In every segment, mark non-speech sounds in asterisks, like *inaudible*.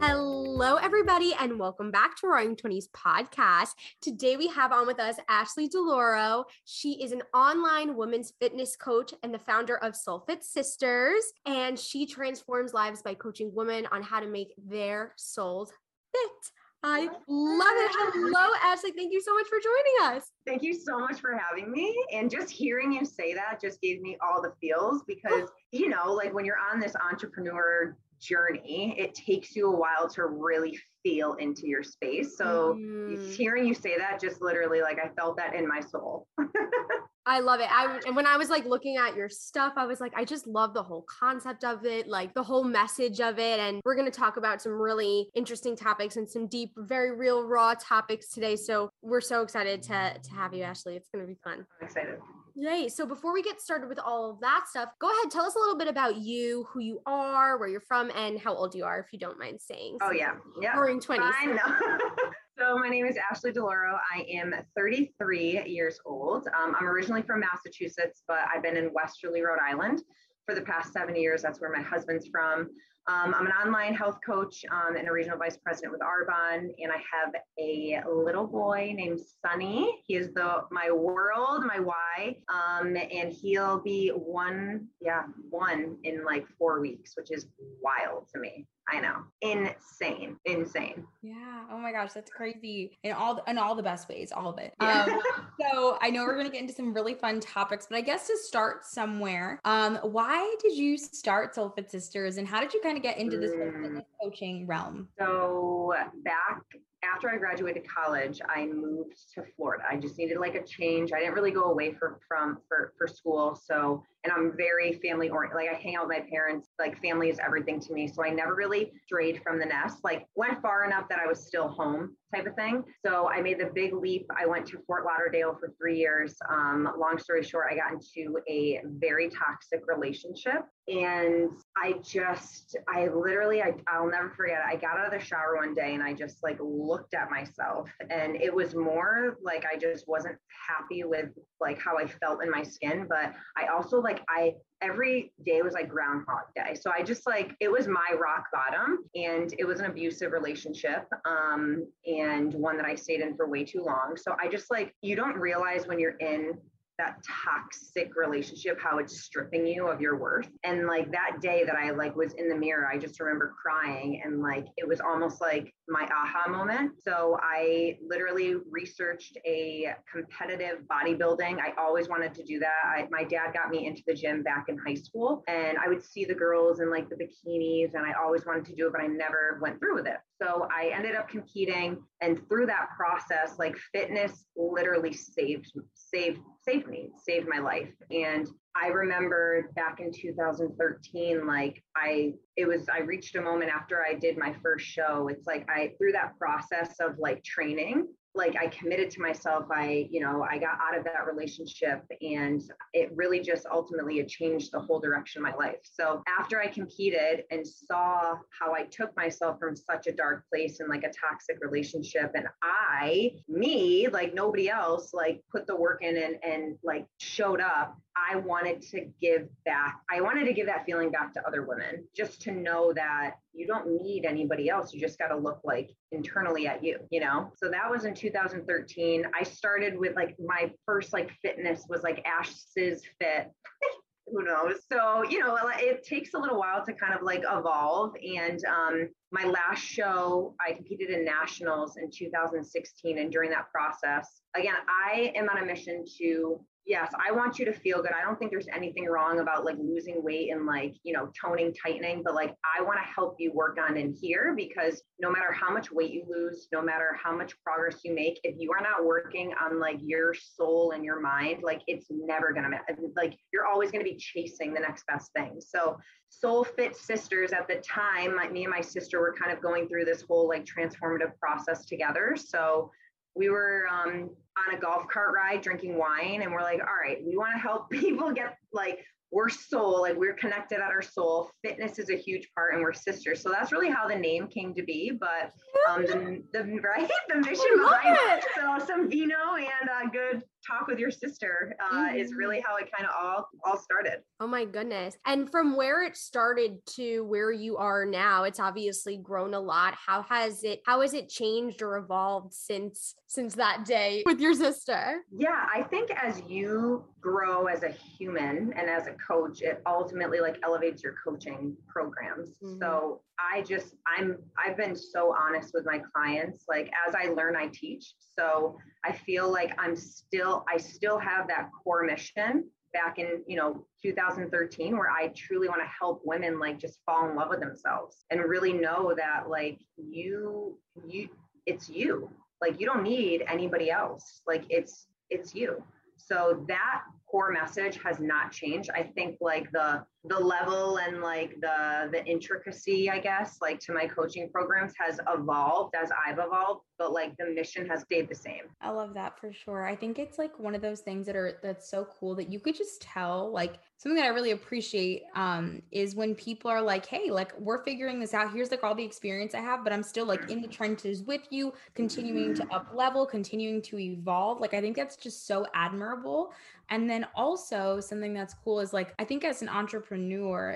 Do you believe? Hello, everybody, and welcome back to Roaring Twenties podcast. Today we have on with us Ashley Deloro. She is an online women's fitness coach and the founder of Soulfit Sisters, and she transforms lives by coaching women on how to make their souls fit. I love it. Hello, *laughs* Ashley. Thank you so much for joining us. Thank you so much for having me. And just hearing you say that just gave me all the feels because, *gasps* you know, like when you're on this entrepreneur journey, it takes you a while to really feel into your space. So Mm. hearing you say that just literally like I felt that in my soul. *laughs* I love it. I and when I was like looking at your stuff, I was like, I just love the whole concept of it, like the whole message of it. And we're gonna talk about some really interesting topics and some deep, very real, raw topics today. So we're so excited to to have you, Ashley. It's gonna be fun. I'm excited. Yay. So before we get started with all of that stuff, go ahead, tell us a little bit about you, who you are, where you're from, and how old you are, if you don't mind saying. Oh yeah. Yeah. Roaring 20s. I know. *laughs* so my name is Ashley DeLauro. I am 33 years old. Um, I'm originally from Massachusetts, but I've been in Westerly, Rhode Island for the past seven years. That's where my husband's from. Um, I'm an online health coach um, and a regional vice president with Arbonne, and I have a little boy named Sunny. He is the my world, my why, um, and he'll be one, yeah, one in like four weeks, which is wild to me. I know, insane, insane. Yeah. Oh my gosh, that's crazy. In all in all the best ways, all of it. Yeah. Um, so I know we're gonna get into some really fun topics, but I guess to start somewhere, um, why did you start Soulfit Sisters and how did you kind of get into this Mm. coaching realm? So back after I graduated college, I moved to Florida. I just needed like a change. I didn't really go away for, from for for school. So and I'm very family oriented. Like I hang out with my parents. Like family is everything to me. So I never really strayed from the nest. Like went far enough that I was still home type of thing. So I made the big leap. I went to Fort Lauderdale for three years. Um, long story short, I got into a very toxic relationship. And I just, I literally, I, I'll never forget. I got out of the shower one day and I just like looked at myself. And it was more like I just wasn't happy with like how I felt in my skin. But I also like, I, every day was like groundhog day so i just like it was my rock bottom and it was an abusive relationship um and one that i stayed in for way too long so i just like you don't realize when you're in that toxic relationship how it's stripping you of your worth. And like that day that i like was in the mirror i just remember crying and like it was almost like my aha moment. So i literally researched a competitive bodybuilding. I always wanted to do that. I, my dad got me into the gym back in high school and i would see the girls in like the bikinis and i always wanted to do it but i never went through with it so i ended up competing and through that process like fitness literally saved saved saved me saved my life. And i remember back in 2013 like i it was i reached a moment after i did my first show. It's like i through that process of like training like I committed to myself. I, you know, I got out of that relationship and it really just ultimately it changed the whole direction of my life. So after I competed and saw how I took myself from such a dark place and like a toxic relationship and I, me, like nobody else, like put the work in and and like showed up, I wanted to give back. I wanted to give that feeling back to other women just to know that you don't need anybody else. You just got to look like internally at you, you know? So that was in 2013. I started with like my first like fitness was like Ash's Fit. *laughs* Who knows? So, you know, it takes a little while to kind of like evolve. And um, my last show, I competed in nationals in 2016. And during that process, again, I am on a mission to yes, I want you to feel good. I don't think there's anything wrong about like losing weight and like, you know, toning, tightening, but like I want to help you work on in here because no matter how much weight you lose, no matter how much progress you make, if you are not working on like your soul and your mind, like it's never to like you're always to be chasing the next best thing. So, Soul Fit Sisters at the time, my, me and my sister were kind of going through this whole like transformative process together. So, we were um, on a golf cart ride drinking wine and we're like all right we want to help *laughs* people get like we're soul like we're connected at our soul. Fitness is a huge part and we're sisters. So that's really how the name came to be but um the, the right? *laughs* The mission behind it. so some vino and a good talk with your sister uh, mm-hmm. is really how it kind of all all started. Oh my goodness. And from where it started to where you are now it's obviously grown a lot. How has it how has it changed or evolved since since that day with your sister? Yeah i think as you grow as a human and as a coach it ultimately like elevates your coaching programs. Mm-hmm. so i just i'm i've been so honest with my clients like as i learn i teach so I feel like I'm still, I still have that core mission back in, you know, 2013, where I truly want to help women like just fall in love with themselves and really know that like you, you, it's you. Like you don't need anybody else. Like it's, it's you. So that core message has not changed. I think like the the level and like the the intricacy, I guess, like to my coaching programs has evolved as I've evolved, but like the mission has stayed the same. I love that for sure. I think it's like one of those things that are that's so cool that you could just tell like something that I really appreciate um is when people are like, "Hey, like we're figuring this out. Here's like all the experience I have, but I'm still like in the trenches with you, continuing to up level, continuing to evolve." Like I think that's just so admirable. And then also something that's cool is like I think as an entrepreneur,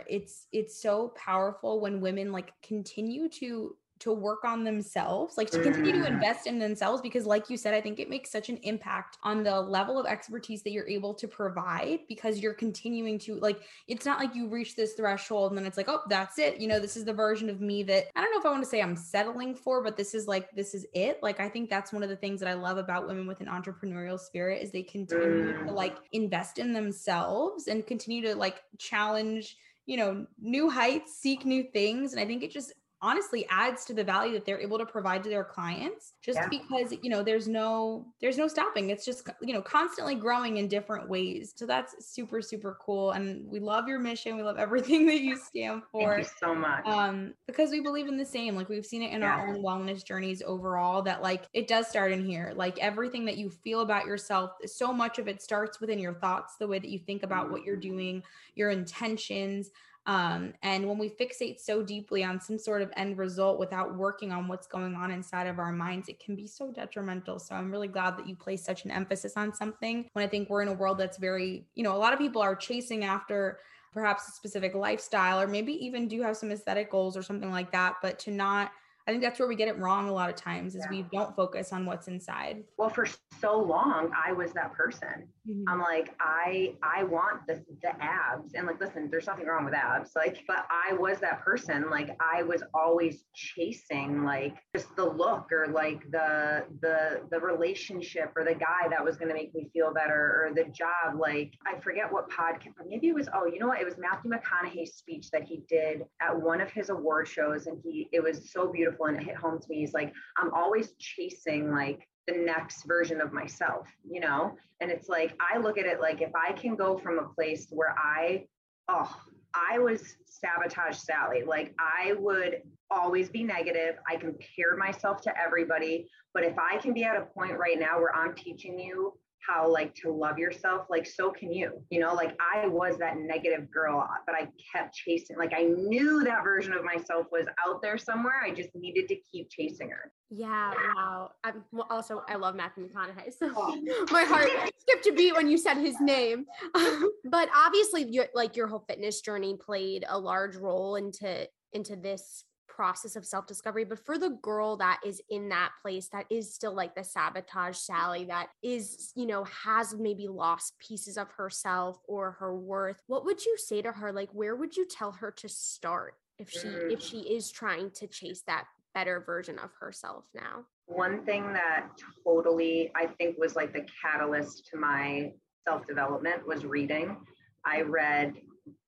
it's it's so powerful when women like continue to to work on themselves, like to continue to mm. invest in themselves. Because, like you said, I think it makes such an impact on the level of expertise that you're able to provide because you're continuing to, like, it's not like you reach this threshold and then it's like, oh, that's it. You know, this is the version of me that I don't know if I want to say I'm settling for, but this is like, this is it. Like, I think that's one of the things that I love about women with an entrepreneurial spirit is they continue to mm. like invest in themselves and continue to like challenge you know new heights seek new things and i think it just honestly adds to the value that they're able to provide to their clients just yeah. because you know there's no there's no stopping. It's just you know constantly growing in different ways. So that's super super cool. And we love your mission. We love everything that you stand for. Thank you so much. Um because we believe in the same. Like we've seen it in yeah. our own wellness journeys overall that like it does start in here. Like everything that you feel about yourself so much of it starts within your thoughts the way that you think about what you're doing your intentions um, and when we fixate so deeply on some sort of end result without working on what's going on inside of our minds, it can be so detrimental. So I'm really glad that you place such an emphasis on something when I think we're in a world that's very, you know, a lot of people are chasing after perhaps a specific lifestyle or maybe even do have some aesthetic goals or something like that, but to not I think that's where we get it wrong a lot of times is yeah. we don't focus on what's inside. Well, for so long, I was that person. Mm-hmm. I'm like, I I want the the abs. And like, listen, there's nothing wrong with abs. Like, but I was that person. Like I was always chasing like just the look or like the the the relationship or the guy that was gonna make me feel better or the job. Like I forget what podcast, maybe it was, oh, you know what? It was Matthew McConaughey's speech that he did at one of his award shows. And he it was so beautiful beautiful and it hit home to me. He's like, I'm always chasing like the next version of myself, you know? And it's like, I look at it like if I can go from a place where I, oh, I was sabotage Sally. Like I would always be negative. I compare myself to everybody. But if I can be at a point right now where I'm teaching you how like to love yourself like so can you you know? Like i was that negative girl but i kept chasing like i knew that version of myself was out there somewhere i just needed to keep chasing her. Yeah wow. I'm also i love matthew mcconaughey so oh. *laughs* my heart skipped a beat when you said his name. Um, but obviously your like your whole fitness journey played a large role into into this process of self discovery. But for the girl that is in that place, that is still like the sabotage Sally, that is, you know, has maybe lost pieces of herself or her worth, what would you say to her? Like, where would you tell her to start if she if mm. she is trying to chase that better version of herself now? One thing that totally I think was like the catalyst to my self development was reading. I read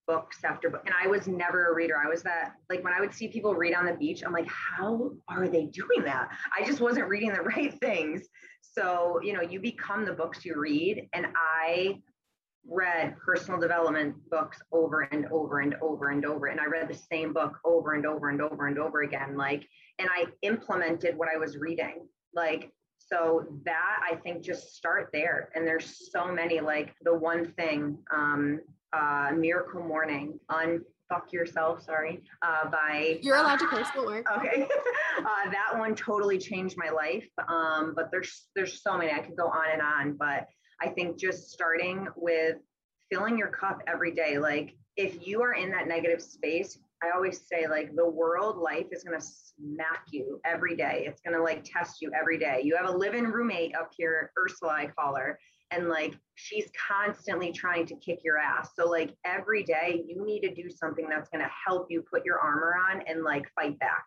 books after book, and I was never a reader. I was that like when I would see people read on the beach, I'm like, how are they doing that? I just wasn't reading the *laughs* right things. So, you know, you become the books you read. And I read personal development books over and over and over and over. And I read the same book over and over and over and over again. Like, and I implemented what I was reading. Like, so that I think just start there. And there's so many, like the one thing, um, uh, Miracle Morning, on Fuck Yourself, sorry, uh, by. You're allowed to curse, don't worry. *laughs* Okay. *laughs* uh, that one totally changed my life. Um, but there's, there's so many, I could go on and on, but I think just starting with filling your cup every day. Like if you are in that negative space, I always say like the world life is going to smack you every day. It's going to like test you every day. You have a living roommate up here, Ursula, I call her, and like she's constantly trying to kick your ass. So like every day you need to do something that's going to help you put your armor on and like fight back.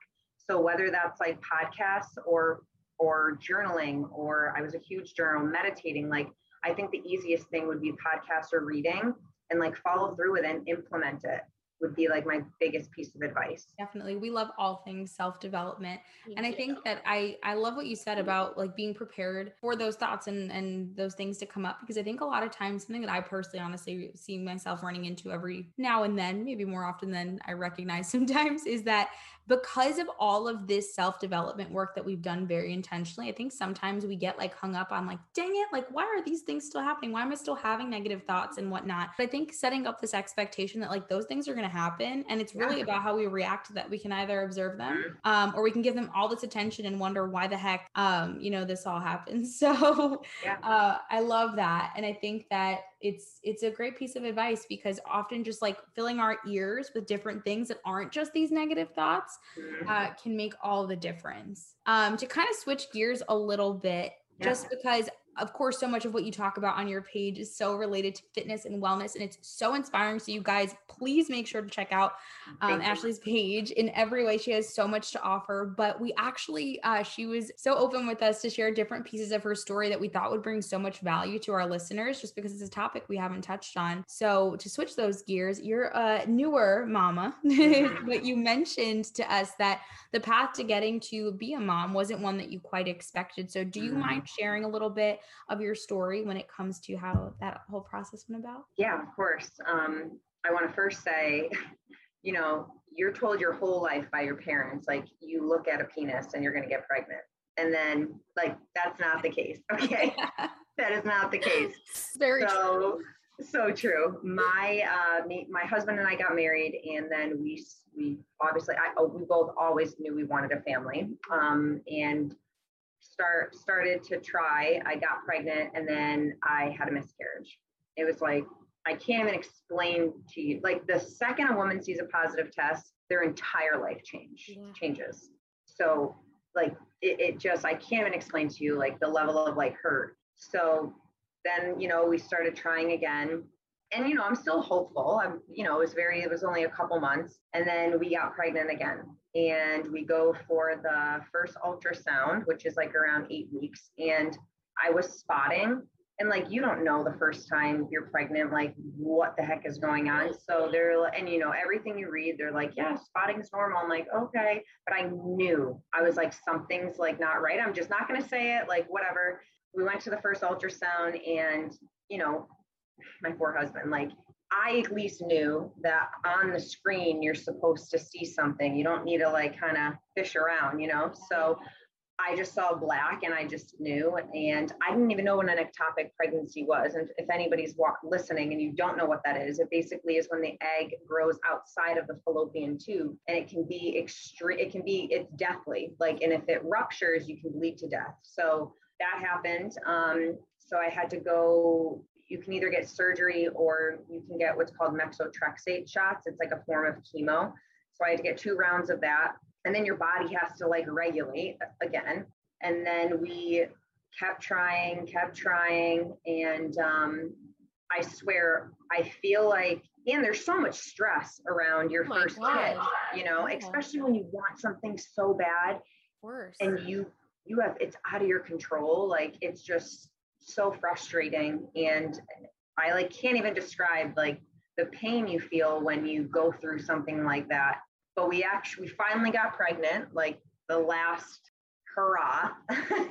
So whether that's like podcasts or or journaling or I was a huge journal meditating like I think the easiest thing would be podcast or reading and like follow through with it and implement it would be like my biggest piece of advice. Definitely. We love all things self-development. and I think that I I love what you said mm-hmm. about like being prepared for those thoughts and and those things to come up because I think a lot of times something that I personally honestly see myself running into every now and then, maybe more often than I recognize *laughs* sometimes is that because of all of this self development work that we've done very intentionally, I think sometimes we get like hung up on like, dang it, like, why are these things still happening? Why am I still having negative thoughts and whatnot? But I think setting up this expectation that like those things are going to happen. And it's really yeah. about how we react to that. We can either observe them mm-hmm. um, or we can give them all this attention and wonder why the heck, um, you know, this all happens. *laughs* So yeah. uh, I love that. And I think that it's it's a great piece of advice because often just like filling our ears with different things that aren't just these negative thoughts mm-hmm. uh, can make all the difference um, to kind of switch gears a little bit yeah. just because of course, so much of what you talk about on your page is so related to fitness and wellness, and it's so inspiring. So, you guys, please make sure to check out um, Ashley's page in every way. She has so much to offer. But we actually, uh, she was so open with us to share different pieces of her story that we thought would bring so much value to our listeners, just because it's a topic we haven't touched on. So, to switch those gears, you're a newer mama, *laughs* but you mentioned to us that the path to getting to be a mom wasn't one that you quite expected. So, do you mm-hmm. mind sharing a little bit of your story when it comes to how that whole process went about? Yeah, of course. Um, I want to first say, *laughs* you know, you're told your whole life by your parents, like you look at a penis and you're going to get pregnant. And then, like, that's not the case. *laughs* Okay. *laughs* that is not the case. Very so, true so true. My uh, me, my husband and I got married, and then we we obviously I we both always knew we wanted a family. Um, and start started to try. I got pregnant, and then I had a miscarriage. It was like I can't even explain to you. Like the second a woman sees a positive test, their entire life change yeah. changes. So like it, it just I can't even explain to you like the level of like hurt. So then you know we started trying again and you know i'm still hopeful i'm you know it was very it was only a couple months and then we got pregnant again and we go for the first ultrasound which is like around eight weeks. And i was spotting and like you don't know the first time you're pregnant like what the heck is going on. So they're and you know everything you read they're like yeah spotting's normal. I'm like okay. But i knew i was like something's like not right. I'm just not going to say it like whatever. We went to the first ultrasound and you know my poor husband like i at least knew that on the screen you're supposed to see something you don't need to like kind of fish around you know so i just saw black and i just knew and i didn't even know what an ectopic pregnancy was and if anybody's listening and you don't know what that is it basically is when the egg grows outside of the fallopian tube and it can be extreme it can be it's deathly like and if it ruptures you can bleed to death so that happened. Um, so I had to go. You can either get surgery or you can get what's called methotrexate shots. It's like a form of chemo. So I had to get two rounds of that. And then your body has to like regulate again. And then we kept trying, kept trying. And um, I swear, I feel like, and there's so much stress around your oh first kid, you know, yeah. especially when you want something so bad. Worse. And you you have it's out of your control like it's just so frustrating and I like can't even describe like the pain you feel when you go through something like that. But we actually we finally got pregnant, like the last hurrah.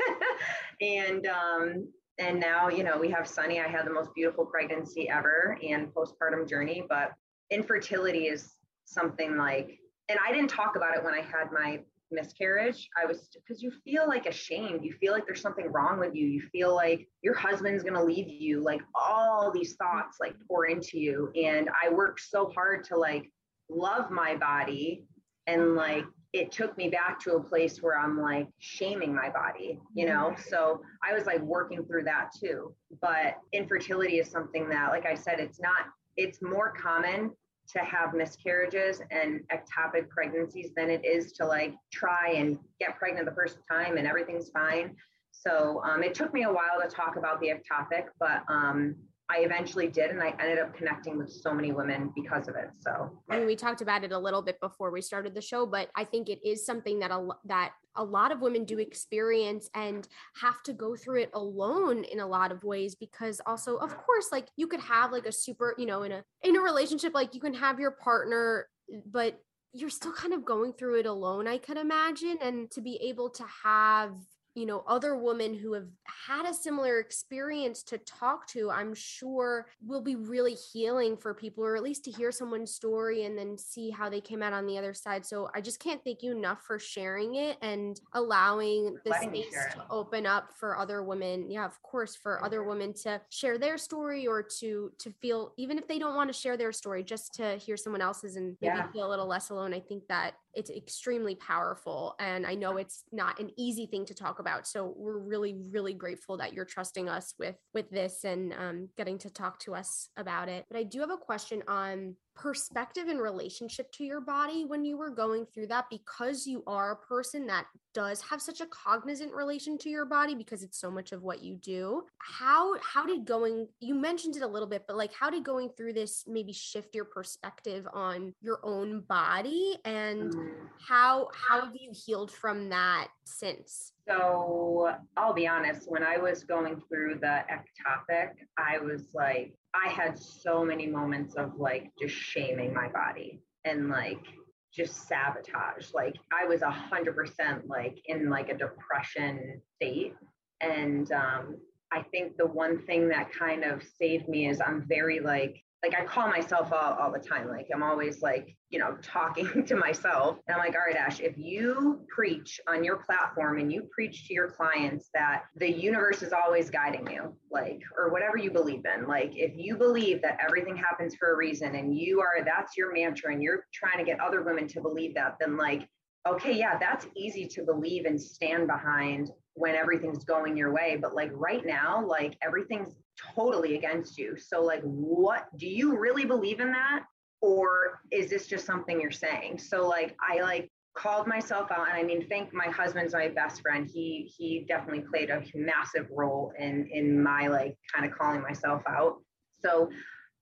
*laughs* and um and now, you know, we have Sunny. I had the most beautiful pregnancy ever and postpartum journey, but infertility is something like and I didn't talk about it when I had my miscarriage, I was because you feel like ashamed. You feel like there's something wrong with you. You feel like your husband's going to leave you. Like all these thoughts like pour into you. And I worked so hard to like love my body. And like it took me back to a place where I'm like shaming my body, you know? Mm-hmm. So I was like working through that too. But infertility is something that, like I said, it's not, it's more common to have miscarriages and ectopic pregnancies than it is to like try and get pregnant the first time and everything's fine. So um, it took me a while to talk about the ectopic, but um, I eventually did, and I ended up connecting with so many women because of it. So, and we talked about it a little bit before we started the show, but I think it is something that a that a lot of women do experience and have to go through it alone in a lot of ways because also, of course, like you could have like a super, you know, in a in a relationship, like you can have your partner, but you're still kind of going through it alone, I could imagine, and to be able to have you know other women who have had a similar experience to talk to i'm sure will be really healing for people or at least to hear someone's story and then see how they came out on the other side. So i just can't thank you enough for sharing it and allowing the space to open up for other women. Yeah of course for other women to share their story or to to feel even if they don't want to share their story just to hear someone else's and maybe yeah. feel a little less alone. I think that it's extremely powerful and i know it's not an easy thing to talk about so we're really really grateful that you're trusting us with with this and um, getting to talk to us about it. But i do have a question on perspective and relationship to your body when you were going through that because you are a person that does have such a cognizant relation to your body because it's so much of what you do. How how did going you mentioned it a little bit but like how did going through this maybe shift your perspective on your own body? And mm. how how have you healed from that since? So I'll be honest, when I was going through the ectopic, I was like, I had so many moments of like just shaming my body and like just sabotage. Like I was a hundred percent like in like a depression state. And um, I think the one thing that kind of saved me is I'm very like like I call myself out all the time. Like I'm always like, you know, *laughs* talking to myself. And I'm like, all right, Ash, if you preach on your platform and you preach to your clients that the universe is always guiding you, like, or whatever you believe in, like if you believe that everything happens for a reason and you are that's your mantra and you're trying to get other women to believe that, then like okay, yeah, that's easy to believe and stand behind when everything's going your way. But like right now, like everything's totally against you. So, like, what do you really believe in that? Or is this just something you're saying? So, like, I like called myself out and i mean thank my husband's my best friend he he definitely played a massive role in in my like kind of calling myself out so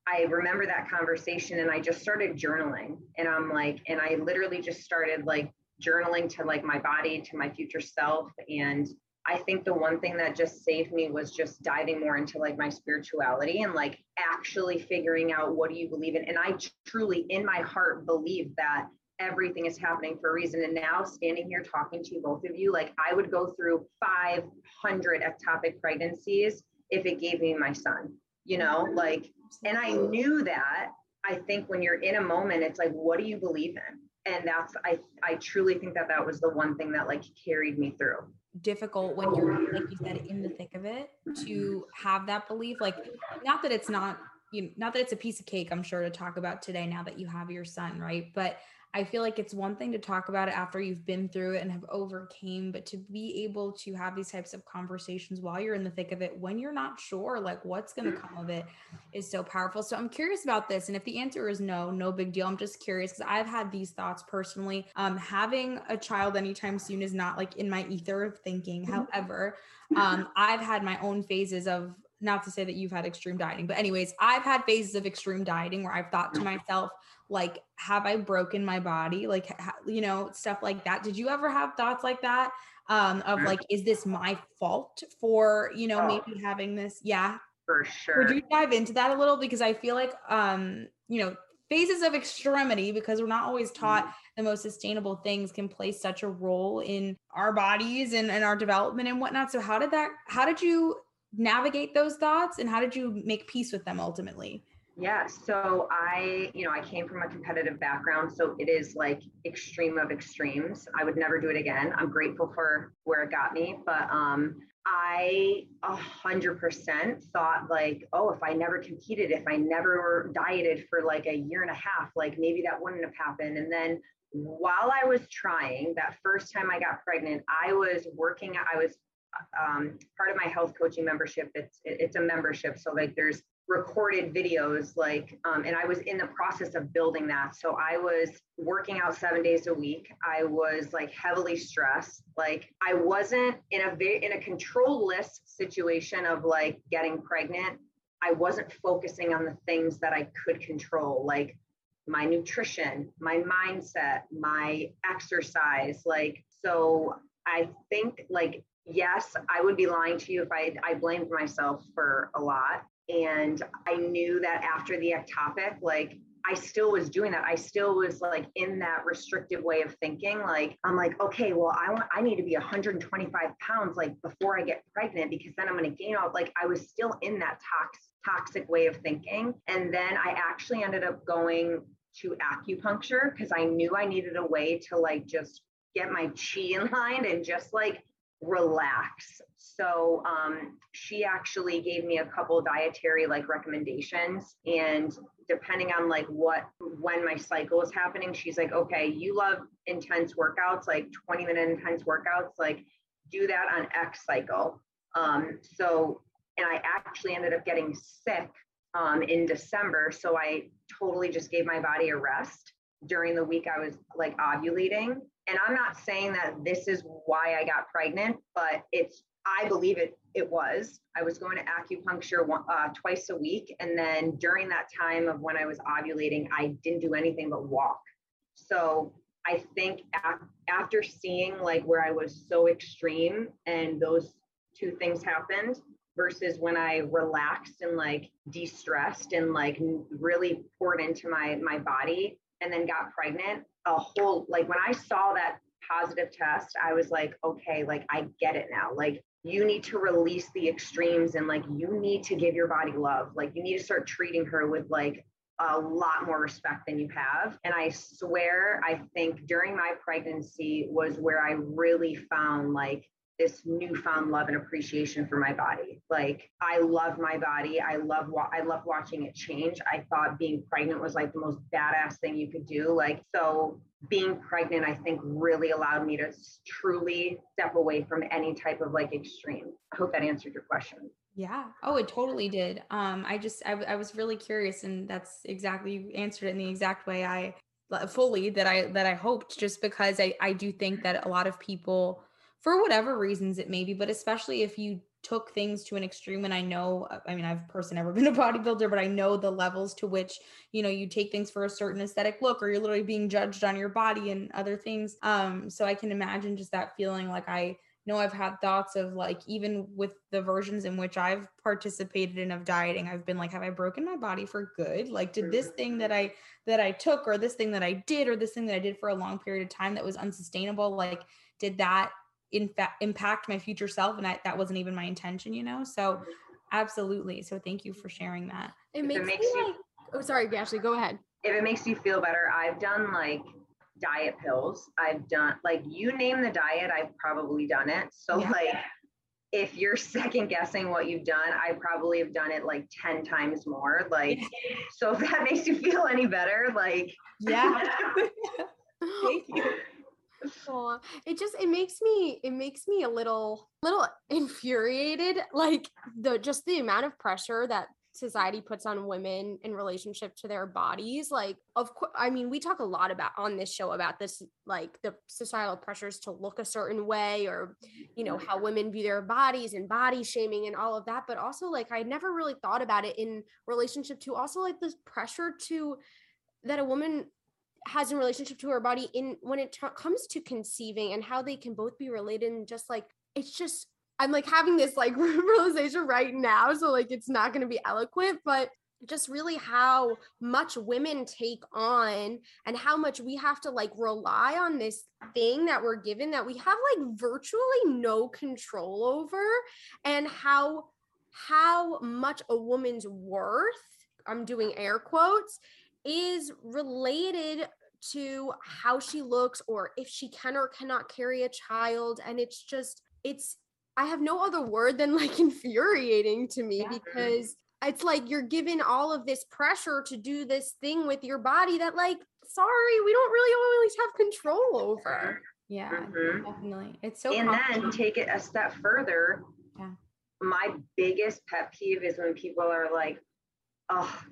i remember that conversation and i just started journaling and i'm like and i literally just started like journaling to like my body to my future self and I think the one thing that just saved me was just diving more into like my spirituality and like actually figuring out what do you believe in. And I truly, in my heart, believe that everything is happening for a reason. And now standing here talking to you, both of you, like I would go through 500 ectopic pregnancies if it gave me my son, you know, mm-hmm. like, and I knew that. I think when you're in a moment, it's like, what do you believe in? And that's, I, I truly think that that was the one thing that like carried me through difficult when you're like you said in the thick of it to have that belief like not that it's not you know, not that it's a piece of cake i'm sure to talk about today now that you have your son right? But I feel like it's one thing to talk about it after you've been through it and have overcame, but to be able to have these types of conversations while you're in the thick of it, when you're not sure like what's going to come of it, is so powerful. So I'm curious about this, and if the answer is no, no big deal. I'm just curious because I've had these thoughts personally. Um, having a child anytime soon is not like in my ether of thinking. Mm-hmm. However, um, I've had my own phases of not to say that you've had extreme dieting, but anyways, I've had phases of extreme dieting where I've thought to myself, like, have I broken my body? Like, ha- you know, stuff like that. Did you ever have thoughts like that? Um, of like, is this my fault for, you know, maybe having this? Yeah. for sure. Would you dive into that a little? Because I feel like, um, you know, phases of extremity, because we're not always taught Mm-hmm. the most sustainable things can play such a role in our bodies and, and our development and whatnot. So how did that, how did you navigate those thoughts and how did you make peace with them ultimately? Yeah, so I, you know, I came from a competitive background, so it is like extreme of extremes. I would never do it again. I'm grateful for where it got me, but um I a hundred percent thought like, oh, if I never competed, if I never dieted for like a year and a half, like maybe that wouldn't have happened. And then while I was trying, that first time I got pregnant, I was working, I was um, part of my health coaching membership. It's it's a membership, so like there's recorded videos like um, and i was in the process of building that. So i was working out seven days a week. I was like heavily stressed. Like i wasn't in a very in a control list situation of like getting pregnant. I wasn't focusing on the things that i could control like my nutrition my mindset my exercise like so i think like yes i would be lying to you if i i blamed myself for a lot and I knew that after the ectopic, like I still was doing that. I still was like in that restrictive way of thinking. Like, I'm like, okay, well, I want, I need to be 125 pounds like before I get pregnant because then I'm going to gain all, like, I was still in that tox, toxic way of thinking. And then I actually ended up going to acupuncture because I knew I needed a way to like just get my chi in line and just like relax. So um, she actually gave me a couple dietary like recommendations, and depending on like what when my cycle is happening, she's like, okay, you love intense workouts, like 20 minute intense workouts, like do that on X cycle. Um, so, and I actually ended up getting sick um, in December, so I totally just gave my body a rest during the week I was like ovulating. And I'm not saying that this is why I got pregnant, but it's I believe it it was. I was going to acupuncture one, uh, twice a week, and then during that time of when I was ovulating, I didn't do anything but walk. So I think af- after seeing like where I was so extreme, and those two things happened, versus when I relaxed and like de-stressed and like really poured into my my body, and then got pregnant. A whole like when I saw that positive test, I was like, okay, like I get it now. Like you need to release the extremes and like you need to give your body love. Like you need to start treating her with like a lot more respect than you have. And I swear, I think during my pregnancy was where I really found like this newfound love and appreciation for my body. Like I love my body. I love wa- I love watching it change. I thought being pregnant was like the most badass thing you could do. Like so being pregnant I think really allowed me to truly step away from any type of like extreme. I hope that answered your question. Yeah. Oh, it totally did. Um, I just, I, I was really curious and that's exactly, you answered it in the exact way I fully that I, that I hoped just because I, I do think that a lot of people, for whatever reasons it may be, but especially if you took things to an extreme and I know I mean I've personally never *laughs* been a bodybuilder but I know the levels to which you know you take things for a certain aesthetic look or you're literally being judged on your body and other things. Um so I can imagine just that feeling like I know I've had thoughts of like even with the versions in which I've participated in of dieting I've been like have I broken my body for good? Like did this thing that I that I took or this thing that I did or this thing that I did for a long period of time that was unsustainable like did that in fact impact my future self and I, that wasn't even my intention you know so mm-hmm. absolutely so thank you for sharing that It If it makes, makes me you- like, oh, sorry, Ashley, go ahead. If it makes you feel better, I've done like diet pills. I've done like you name the diet, I've probably done it. So Yeah. like if you're *laughs* second guessing what you've done, I probably have done it like 10 times more. Like *laughs* so if that makes you feel any better, like yeah *laughs* thank you Aw, it just it makes me it makes me a little little *laughs* infuriated like the just the amount of pressure that society puts on women in relationship to their bodies like of course i mean we talk a lot about on this show about this like the societal pressures to look a certain way or you know how women view their bodies and body shaming and all of that but also like i never really thought about it in relationship to also like this pressure to that a woman has in relationship to her body in when it t- comes to conceiving and how they can both be related and just like it's just I'm like having this like *laughs* realization right now. So like it's not gonna be eloquent, but just really how much women take on and how much we have to like rely on this thing that we're given that we have like virtually no control over and how how much a woman's worth i'm doing air quotes is related to how she looks or if she can or cannot carry a child and it's just it's i have no other word than like *laughs* infuriating to me Yeah. because it's like you're given all of this pressure to do this thing with your body that like sorry we don't really always have control over Yeah, Mhm. definitely. It's so and then take it a step further. Yeah. My biggest pet peeve is when people are like, "Oh,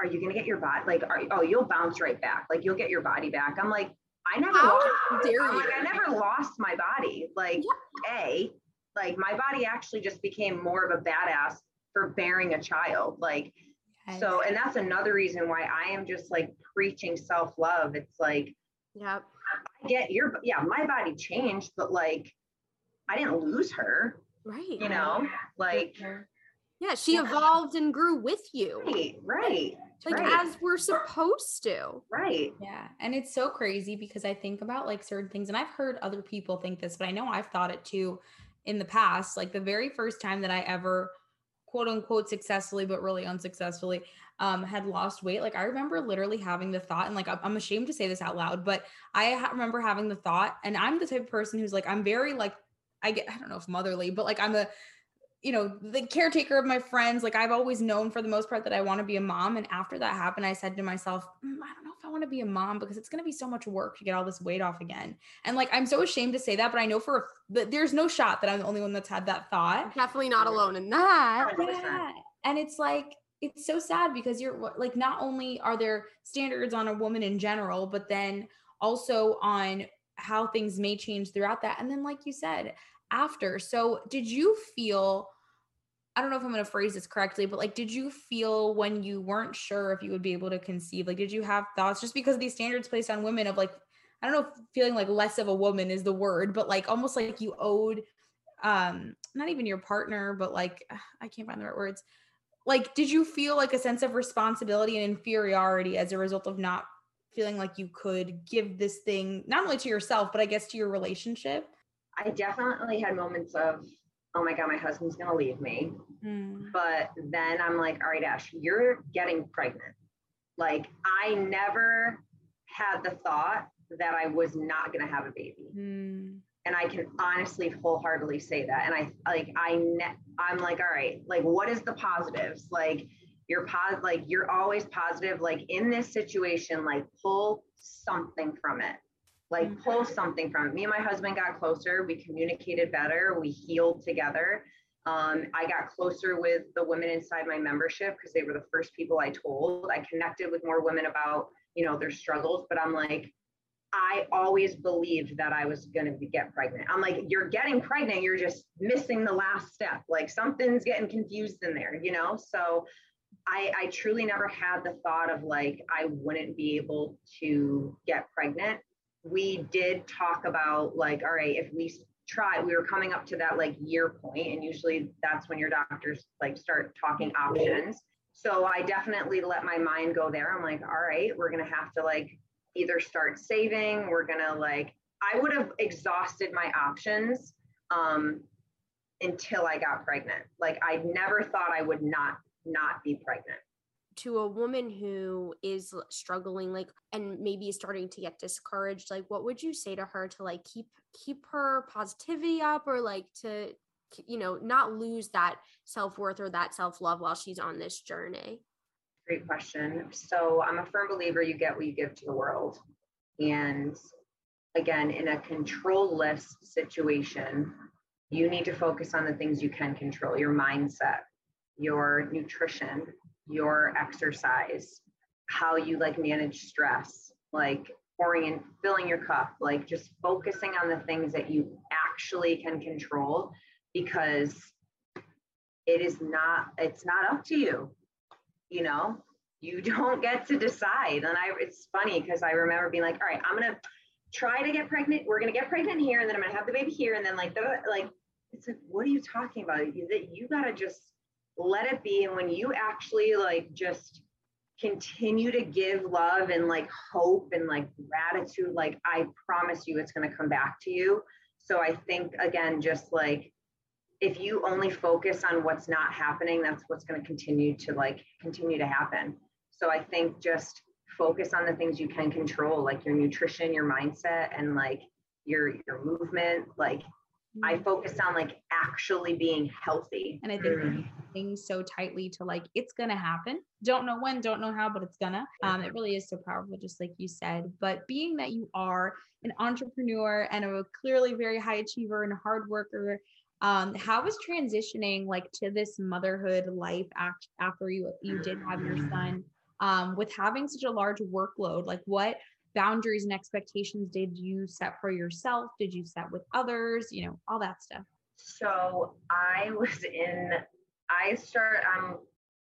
are you gonna get your body? Like, are, oh, you'll bounce right back. Like, you'll get your body back." I'm like, I never. How lost, dare I'm like, you. I never lost my body. Like, a, like my body actually just became more of a badass for bearing a child. Like, Yes. so, and that's another reason why I am just like preaching self love. It's like yep I get your yeah, my body changed, but like I didn't lose her, right you know? Like yeah she Yeah. evolved and grew with you right, right, like right, as we're supposed to right. Yeah. And it's so crazy because I think about like certain things, and I've heard other people think this, but I know I've thought it too in the past. Like the very first time that I ever, quote unquote, successfully, but really unsuccessfully, um, had lost weight. Like I remember literally having the thought, and like I'm- I'm ashamed to say this out loud, but I ha- remember having the thought, and I'm the type of person who's like, I'm very like, I get, I don't know if motherly, but like I'm a, you know, the caretaker of my friends. Like I've always known for the most part that I want to be a mom. And after that happened, I said to myself, "Mm, I don't know if I want to be a mom because it's going to be so much work to get all this weight off again. And like, I'm so ashamed to say that, but I know for that there's no shot that I'm the only one that's had that thought. definitely not alone in that Yeah. And it's like, it's so sad because you're like, not only are there standards on a woman in general, but then also on how things may change throughout that. And then, like you said, after. So, did you feel, I don't know if I'm going to phrase this correctly, but like, did you feel when you weren't sure if you would be able to conceive? Like, did you have thoughts just because of these standards placed on women of like, I don't know feeling like less of a woman is the word, but like almost like you owed um not even your partner but like i can't find the right words like did you feel like a sense of responsibility and inferiority as a result of not feeling like you could give this thing not only to yourself but i guess to your relationship I definitely had moments of, oh my God, my husband's gonna leave me. But then I'm like, all right, Ash, you're getting pregnant. Like I never had the thought that I was not gonna have a baby. Mm. and I can honestly wholeheartedly say that. And I like I ne- I'm like, all right, like what is the positives? Like you're pos like you're always positive. Like in this situation, like pull something from it. Like pull something from it. Me and my husband got closer. We communicated better. We healed together. Um, I got closer with the women inside my membership because they were the first people I told. I connected with more women about, you know, their struggles, but I'm like, I always believed that I was going to get pregnant. I'm like, you're getting pregnant, you're just missing the last step. Like something's getting confused in there, you know? So I, I truly never had the thought of like, I wouldn't be able to get pregnant. We did talk about like, all right, if we try, we were coming up to that like year point, and usually that's when your doctors like start talking options. So I definitely let my mind go there. I'm like, all right, we're gonna have to like either start saving we're gonna like i would have exhausted my options um until i got pregnant like i never thought i would not not be pregnant to a woman who is struggling like and maybe starting to get discouraged like what would you say to her to like keep keep her positivity up or like to you know not lose that self-worth or that self-love while she's on this journey? Great question. So i'm a firm believer you get what you give to the world. And again in a controlless situation you need to focus on the things you can control your mindset your nutrition your exercise how you like manage stress like pouring in filling your cup like just focusing on the things that you actually can control because it is not it's not up to you you know you *laughs* don't get to decide and i it's funny because i remember being like all right i'm gonna try to get pregnant we're gonna get pregnant here and then i'm gonna have the baby here and then like the like it's like, what are you talking about? You, you got to just let it be. And when you actually like just continue to give love and like hope and like gratitude, like I promise you it's going to come back to you. So I think, again, just like if you only focus on what's not happening, that's what's going to continue to like continue to happen. So I think just focus on the things you can control, like your nutrition, your mindset, and like your your movement. Like I Mm-hmm. focus on like actually being healthy. And I think Mm. things so tightly to like it's gonna happen. Don't know when, don't know how, but it's gonna. Um, it really is so powerful, just like you said. But being that you are an entrepreneur and a clearly very high achiever and a hard worker, um, how was transitioning like to this motherhood life act after you you did have your son? Um, with having such a large workload, like what boundaries and expectations did you set for yourself? Did you set with others? You know, all that stuff. So I was in, I start, um,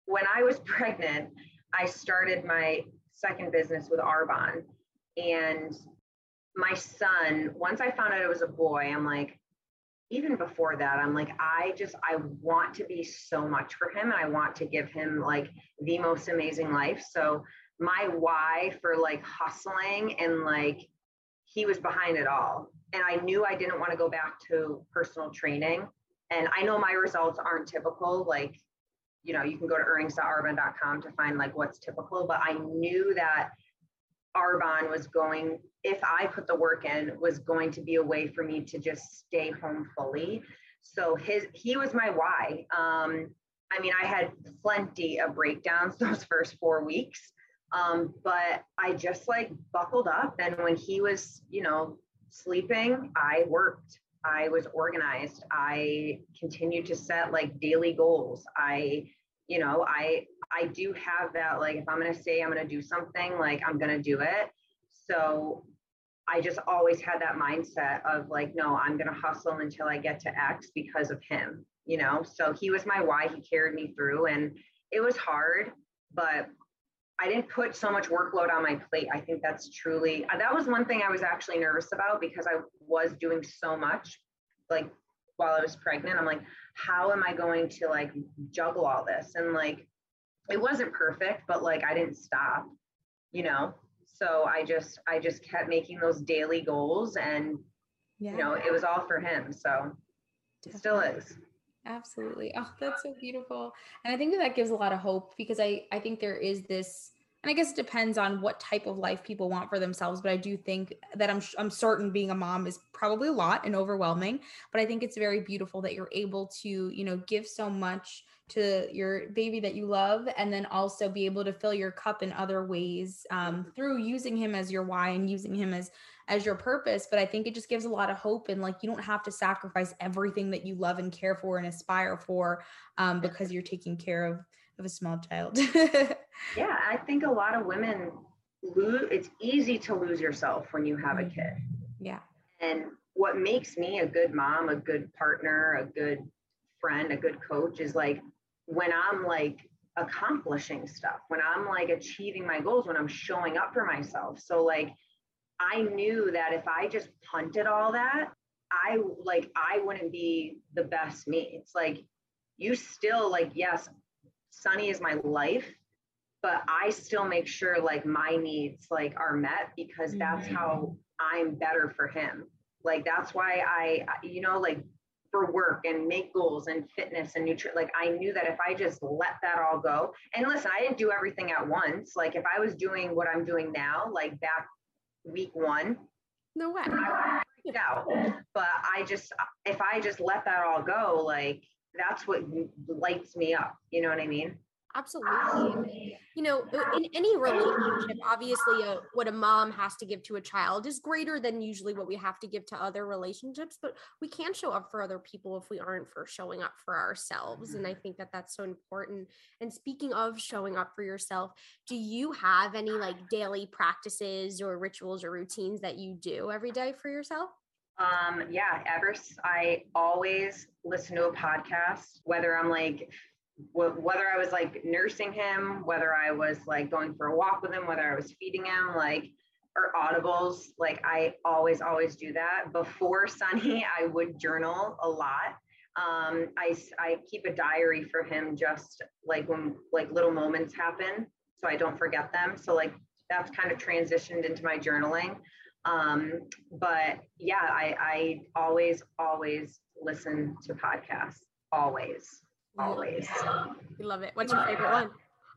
when I was *laughs* pregnant, I started my second business with Arbonne. And my son, once I found out it was a boy, I'm like, even before that, I'm like, I just, I want to be so much for him and I want to give him like the most amazing life. So my why for like hustling and like, he was behind it all. And I knew I didn't want to go back to personal training. And I know my results aren't typical. Like, you know, you can go to earnings.arbonne.com to find like what's typical, but I knew that Arbonne was going, if I put the work in, was going to be a way for me to just stay home fully. So his he was my why. Um, I mean, I had plenty of breakdowns *laughs* those first four weeks. Um, but I just like buckled up and when he was, you know, sleeping, I worked. I was organized. I continued to set like daily goals. I, you know, I I do have that like if I'm to say I'm to do something, like I'm to do it. So I just always had that mindset of like no, I'm to hustle until I get to X because of him, you know? So he was my why, he carried me through and it was hard, but I didn't put so much workload on my plate. I think that's truly uh, that was one thing I was actually nervous about because I was doing so much like while I was pregnant. I'm like, how am I going to like juggle all this? And like it wasn't perfect, but like I didn't stop, you know. So I just I just kept making those daily goals and Yeah. you know, it was all for him. So it still is. Absolutely. Oh, that's so beautiful. And I think that that gives a lot of hope because I I think there is this and I guess it depends on what type of life people want for themselves, but I do think that I'm I'm certain being a mom is probably a lot and overwhelming, but I think it's very beautiful that you're able to, you know, give so much to your baby that you love and then also be able to fill your cup in other ways um, through using him as your why and using him as as your purpose. But i think it just gives a lot of hope and like you don't have to sacrifice everything that you love and care for and aspire for um, because you're taking care of of a small child. Yeah, I think a lot of women lose it's easy to lose yourself when you have a kid. yeah. And what makes me a good mom, a good partner, a good friend, a good coach is like when I'm like accomplishing stuff, when I'm like achieving my goals, when I'm showing up for myself. So like I knew that if I just punted all that, I like I wouldn't be the best me. It's like you still like yes, Sunny is my life, but I still make sure like my needs like are met because that's Mhm. how I'm better for him. Like that's why I you know like for work and make goals and fitness and nutrition like I knew that if I just let that all go and listen I didn't do everything at once like if I was doing what I'm doing now like back week 1 No way. I freaked out. But I just, if I just let that all go, like that's what lights me up. You know what I mean? Absolutely. You know, in any relationship, obviously, uh, what a mom has to give to a child is greater than usually what we have to give to other relationships. But we can show up for other people if we aren't for showing up for ourselves. And I think that that's so important. And speaking of showing up for yourself, do you have any like daily practices or rituals or routines that you do every day for yourself? Um, yeah, ever I always listen to a podcast, whether I'm like, whether I was like nursing him, whether I was like going for a walk with him, whether I was feeding him, like, or audibles. Like, I always, always do that. Before Sunny, I would journal a lot. Um, I, I keep a diary for him just like when like little moments happen so I don't forget them. So like that's kind of transitioned into my journaling. Um, but yeah, I, I always, always listen to podcasts. Always, always. We love it. What's your favorite one?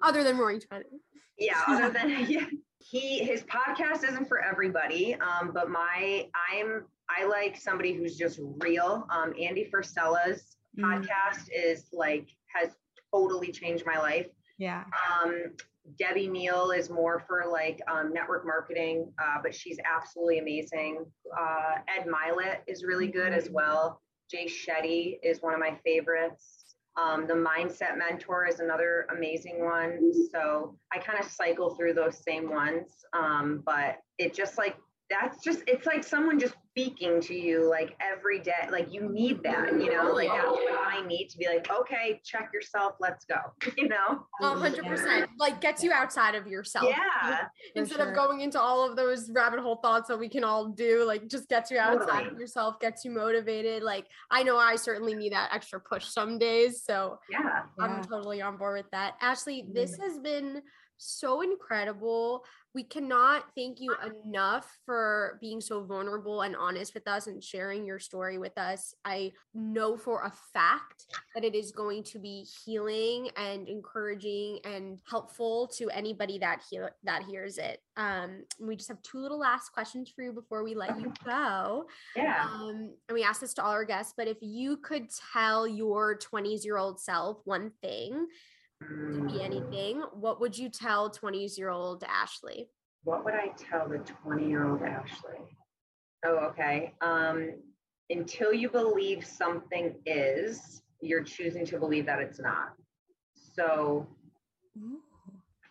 Other than Roaring Twenties. Yeah, other *laughs* than yeah. He his podcast isn't for everybody. Um, but my I'm I like somebody who's just real. Um, Andy Frisella's mm. podcast is like has totally changed my life. Yeah. Um, Debbie Neal is more for like um, network marketing, uh, but she's absolutely amazing. Uh, Ed Mylett is really good as mm-hmm. well. Jay Shetty is one of my favorites. Um, the Mindset Mentor is another amazing one. So I kind of cycle through those same ones, um, but it just like that's just it's like someone just speaking to you like every day like you need that you know like that's what i need to be like okay check yourself let's go *laughs* you know? 100% like gets you outside of yourself. Yeah *laughs* instead sure. of going into all of those rabbit hole thoughts that we can all do like just gets you outside totally. of yourself gets you motivated. Like i know i certainly need that extra push some days so yeah. I'm yeah. totally on board with that. Ashley this mm-hmm. has been so incredible. We cannot thank you enough for being so vulnerable and honest with us and sharing your story with us. I know for a fact that it is going to be healing and encouraging and helpful to anybody that hear that hears it. Um, we just have two little last questions for you before we let you go. Yeah. Um, and we ask this to all our guests, but if you could tell your 20s year old self one thing could be anything. What would you tell 20 year old Ashley? What would I tell the 20 year old Ashley? Oh, okay. Um, until you believe something is, you're choosing to believe that it's not. So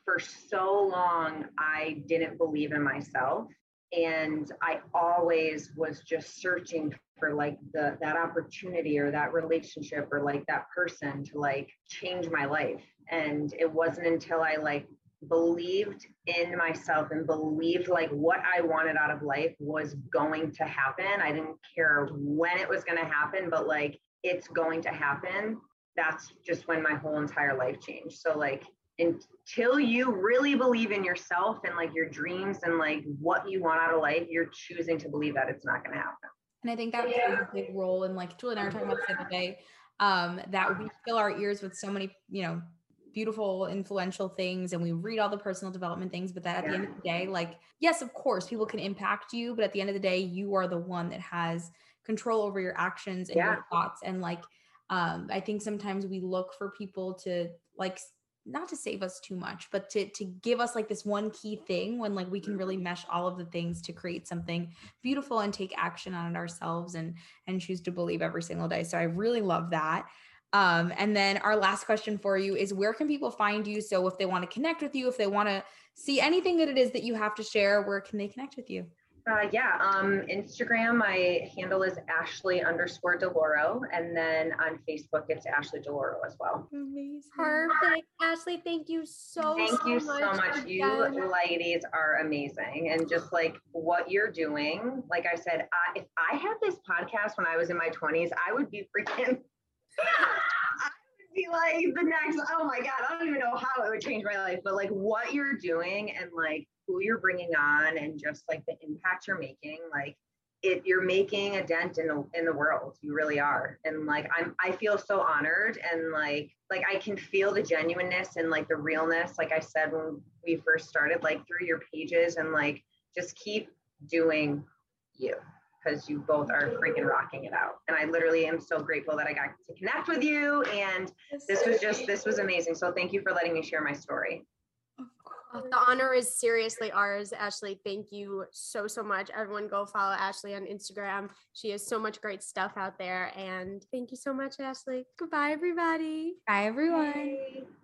for so long, I didn't believe in myself. And I always was just searching for like the that opportunity or that relationship or like that person to like change my life. And it wasn't until i like believed in myself and believed like what i wanted out of life was going to happen. I didn't care when it was going to happen but like it's going to happen. That's just when my whole entire life changed. So like until you really believe in yourself and like your dreams and like what you want out of life you're choosing to believe that it's not going to happen and i think that plays yeah. a big role in like julie and i were talking about the other day um, that we fill our ears with so many you know beautiful, influential things and we read all the personal development things. But that at yeah. the end of the day, like, yes, of course, people can impact you, but at the end of the day, you are the one that has control over your actions and yeah. your thoughts. And like, um, I think sometimes we look for people to like not to save us too much, but to to give us like this one key thing when like we can really mesh all of the things to create something beautiful and take action on it ourselves and and choose to believe every single day. So I really love that. Um, and then our last question for you is where can people find you? So if they want to connect with you, if they want to see anything that it is that you have to share, where can they connect with you? Uh, yeah, um, Instagram, my handle is Ashley underscore Deloro. And then on Facebook, it's Ashley Deloro as well. Amazing. Perfect. Ashley, thank you so Thank so you so much. Again. You ladies are amazing. And just like what you're doing, like I said, I, if I had this podcast when I was in my 20s, I would be freaking *laughs* I would be like the next, oh my God, I don't even know how it would change my life, but like what you're doing and like who you're bringing on and just like the impact you're making, like it, you're making a dent in the in the world. You really are. And like I'm I feel so honored and like like I can feel the genuineness and like the realness, like I said when we first started, like through your pages and like just keep doing you because you both are freaking rocking it out. And I literally am so grateful that I got to connect with you. And this was just, this was amazing. So thank you for letting me share my story. The honor is seriously ours, Ashley. Thank you so, so much. Everyone go follow Ashley on Instagram. She has so much great stuff out there. And thank you so much, Ashley. Goodbye, everybody. Bye, everyone.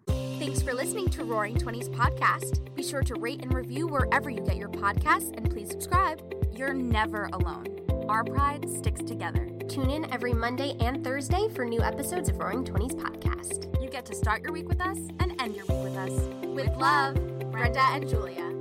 Thanks for listening to Roaring Twenties podcast. Be sure to rate and review wherever you get your podcasts and please subscribe. You're never alone. Our pride sticks together. Tune in every Monday and Thursday for new episodes of Roaring Twenties podcast. You get to start your week with us and end your week with us. With love, Brenda and Julia.